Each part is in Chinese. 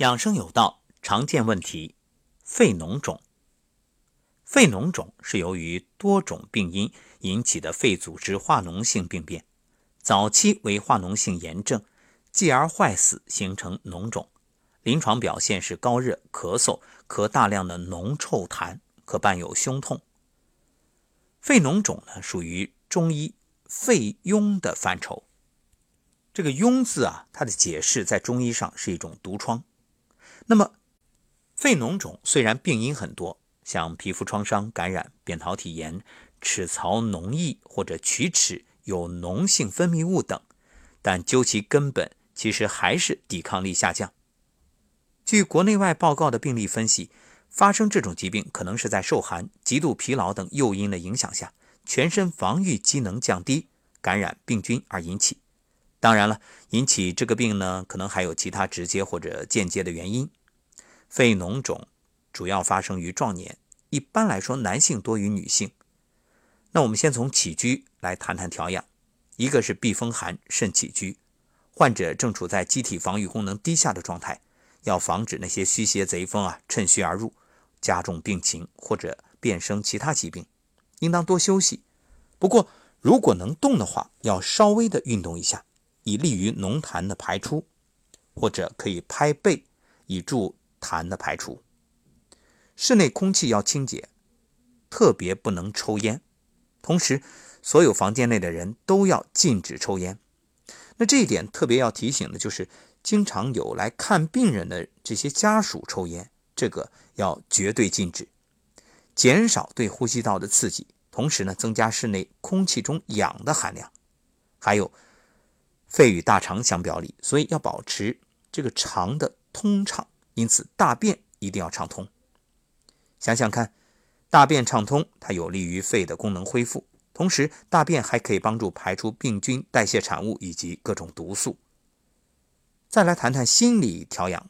养生有道，常见问题：肺脓肿。肺脓肿是由于多种病因引起的肺组织化脓性病变，早期为化脓性炎症，继而坏死形成脓肿。临床表现是高热、咳嗽，咳大量的浓臭痰，可伴有胸痛。肺脓肿呢，属于中医肺痈的范畴。这个“痈”字啊，它的解释在中医上是一种毒疮。那么，肺脓肿虽然病因很多，像皮肤创伤、感染、扁桃体炎、齿槽脓溢或者龋齿有脓性分泌物等，但究其根本，其实还是抵抗力下降。据国内外报告的病例分析，发生这种疾病可能是在受寒、极度疲劳等诱因的影响下，全身防御机能降低、感染病菌而引起。当然了，引起这个病呢，可能还有其他直接或者间接的原因。肺脓肿主要发生于壮年，一般来说男性多于女性。那我们先从起居来谈谈调养。一个是避风寒、慎起居。患者正处在机体防御功能低下的状态，要防止那些虚邪贼风啊趁虚而入，加重病情或者变生其他疾病，应当多休息。不过如果能动的话，要稍微的运动一下，以利于脓痰的排出，或者可以拍背以助。痰的排除，室内空气要清洁，特别不能抽烟。同时，所有房间内的人都要禁止抽烟。那这一点特别要提醒的就是，经常有来看病人的这些家属抽烟，这个要绝对禁止，减少对呼吸道的刺激。同时呢，增加室内空气中氧的含量。还有，肺与大肠相表里，所以要保持这个肠的通畅。因此，大便一定要畅通。想想看，大便畅通，它有利于肺的功能恢复，同时大便还可以帮助排出病菌、代谢产物以及各种毒素。再来谈谈心理调养。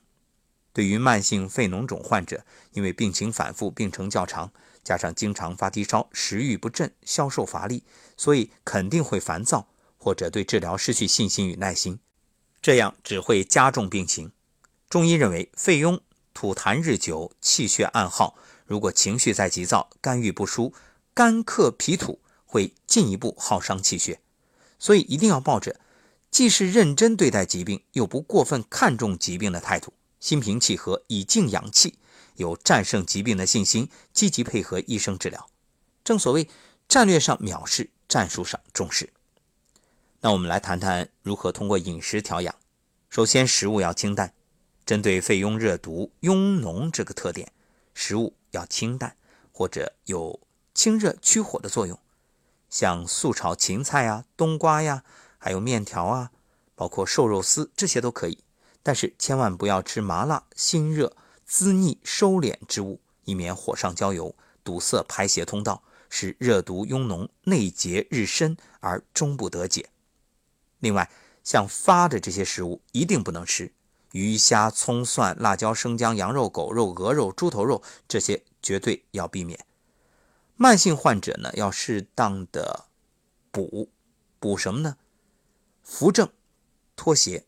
对于慢性肺脓肿患者，因为病情反复、病程较长，加上经常发低烧、食欲不振、消瘦乏力，所以肯定会烦躁，或者对治疗失去信心与耐心，这样只会加重病情。中医认为，肺痈吐痰日久，气血暗耗。如果情绪再急躁，肝郁不舒，肝克脾土，会进一步耗伤气血。所以一定要抱着既是认真对待疾病，又不过分看重疾病的态度，心平气和，以静养气，有战胜疾病的信心，积极配合医生治疗。正所谓战略上藐视，战术上重视。那我们来谈谈如何通过饮食调养。首先，食物要清淡。针对肺痈热毒、痈脓这个特点，食物要清淡或者有清热驱火的作用，像素炒芹菜啊、冬瓜呀，还有面条啊，包括瘦肉丝这些都可以。但是千万不要吃麻辣、辛热、滋腻、收敛之物，以免火上浇油，堵塞排泄通道，使热毒痈脓内结日深而终不得解。另外，像发的这些食物一定不能吃。鱼虾、葱蒜、辣椒、生姜、羊肉、狗肉、鹅肉、猪头肉，这些绝对要避免。慢性患者呢，要适当的补，补什么呢？扶正、脱邪，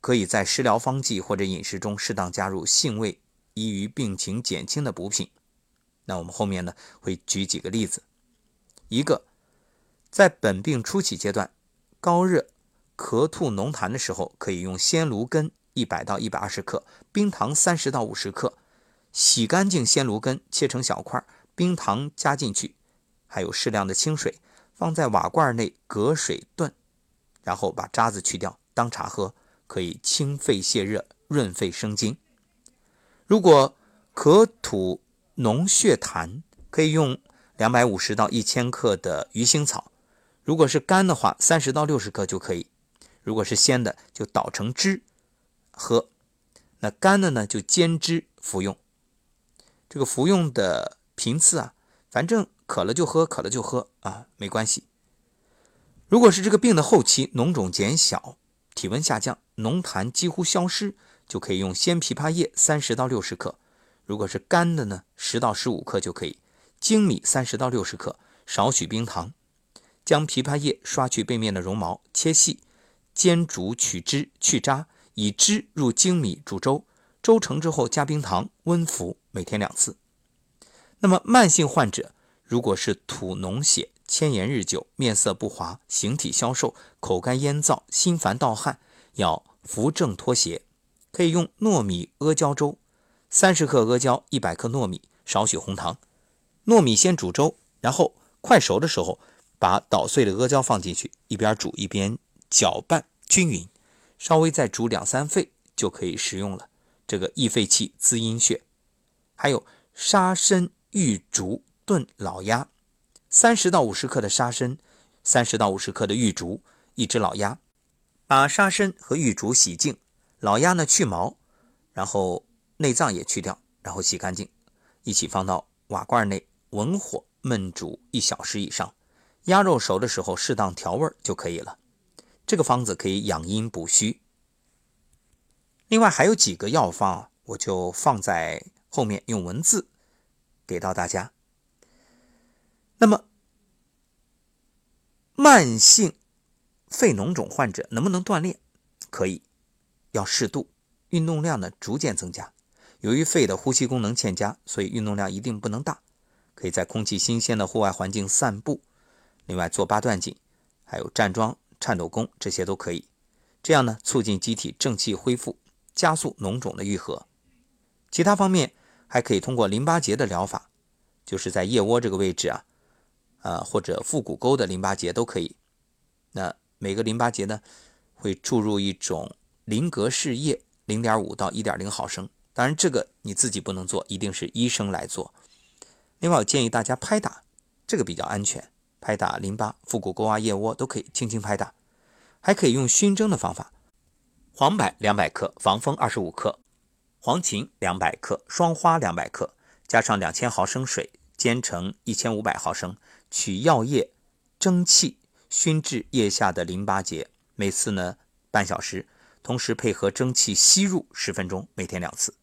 可以在食疗方剂或者饮食中适当加入性味宜于病情减轻的补品。那我们后面呢会举几个例子。一个，在本病初期阶段，高热、咳吐、浓痰的时候，可以用鲜芦根。一百到一百二十克冰糖，三十到五十克，洗干净鲜芦根，切成小块，冰糖加进去，还有适量的清水，放在瓦罐内隔水炖，然后把渣子去掉，当茶喝，可以清肺泻热、润肺生津。如果咳吐脓血痰，可以用两百五十到一千克的鱼腥草，如果是干的话，三十到六十克就可以；如果是鲜的，就捣成汁。喝，那干的呢就煎汁服用。这个服用的频次啊，反正渴了就喝，渴了就喝啊，没关系。如果是这个病的后期，脓肿减小，体温下降，脓痰几乎消失，就可以用鲜枇杷叶三十到六十克。如果是干的呢，十到十五克就可以。粳米三十到六十克，少许冰糖，将枇杷叶刷去背面的绒毛，切细，煎煮取汁去渣。以汁入粳米煮粥，粥成之后加冰糖温服，每天两次。那么慢性患者如果是吐脓血、迁延日久、面色不滑、形体消瘦、口干咽燥、心烦盗汗，要扶正脱邪，可以用糯米阿胶粥，三十克阿胶，一百克糯米，少许红糖。糯米先煮粥，然后快熟的时候，把捣碎的阿胶放进去，一边煮一边搅拌均匀，稍微再煮两三沸就可以食用了。这个益肺气、滋阴血。还有沙参、玉竹炖老鸭，三十到五十克的沙参，三十到五十克的玉竹，一只老鸭，把沙参和玉竹洗净，老鸭呢去毛，然后内脏也去掉，然后洗干净，一起放到瓦罐内。文火焖煮一小时以上，鸭肉熟的时候适当调味就可以了。这个方子可以养阴补虚。另外还有几个药方，我就放在后面用文字给到大家。那么，慢性肺脓肿患者能不能锻炼？可以，要适度，运动量呢逐渐增加。由于肺的呼吸功能欠佳，所以运动量一定不能大。可以在空气新鲜的户外环境散步，另外做八段锦，还有站桩、颤抖功，这些都可以。这样呢，促进机体正气恢复，加速脓肿的愈合。其他方面还可以通过淋巴结的疗法，就是在腋窝这个位置啊，啊或者腹股沟的淋巴结都可以。那每个淋巴结呢，会注入一种林格氏液，零点五到一点零毫升。当然，这个你自己不能做，一定是医生来做。另外，我建议大家拍打，这个比较安全。拍打淋巴、腹股沟啊、腋窝都可以轻轻拍打，还可以用熏蒸的方法。黄柏两百克，防风二十五克，黄芩两百克，双花两百克，加上两千毫升水，煎成一千五百毫升，取药液蒸气熏至腋下的淋巴结，每次呢半小时，同时配合蒸汽吸入十分钟，每天两次。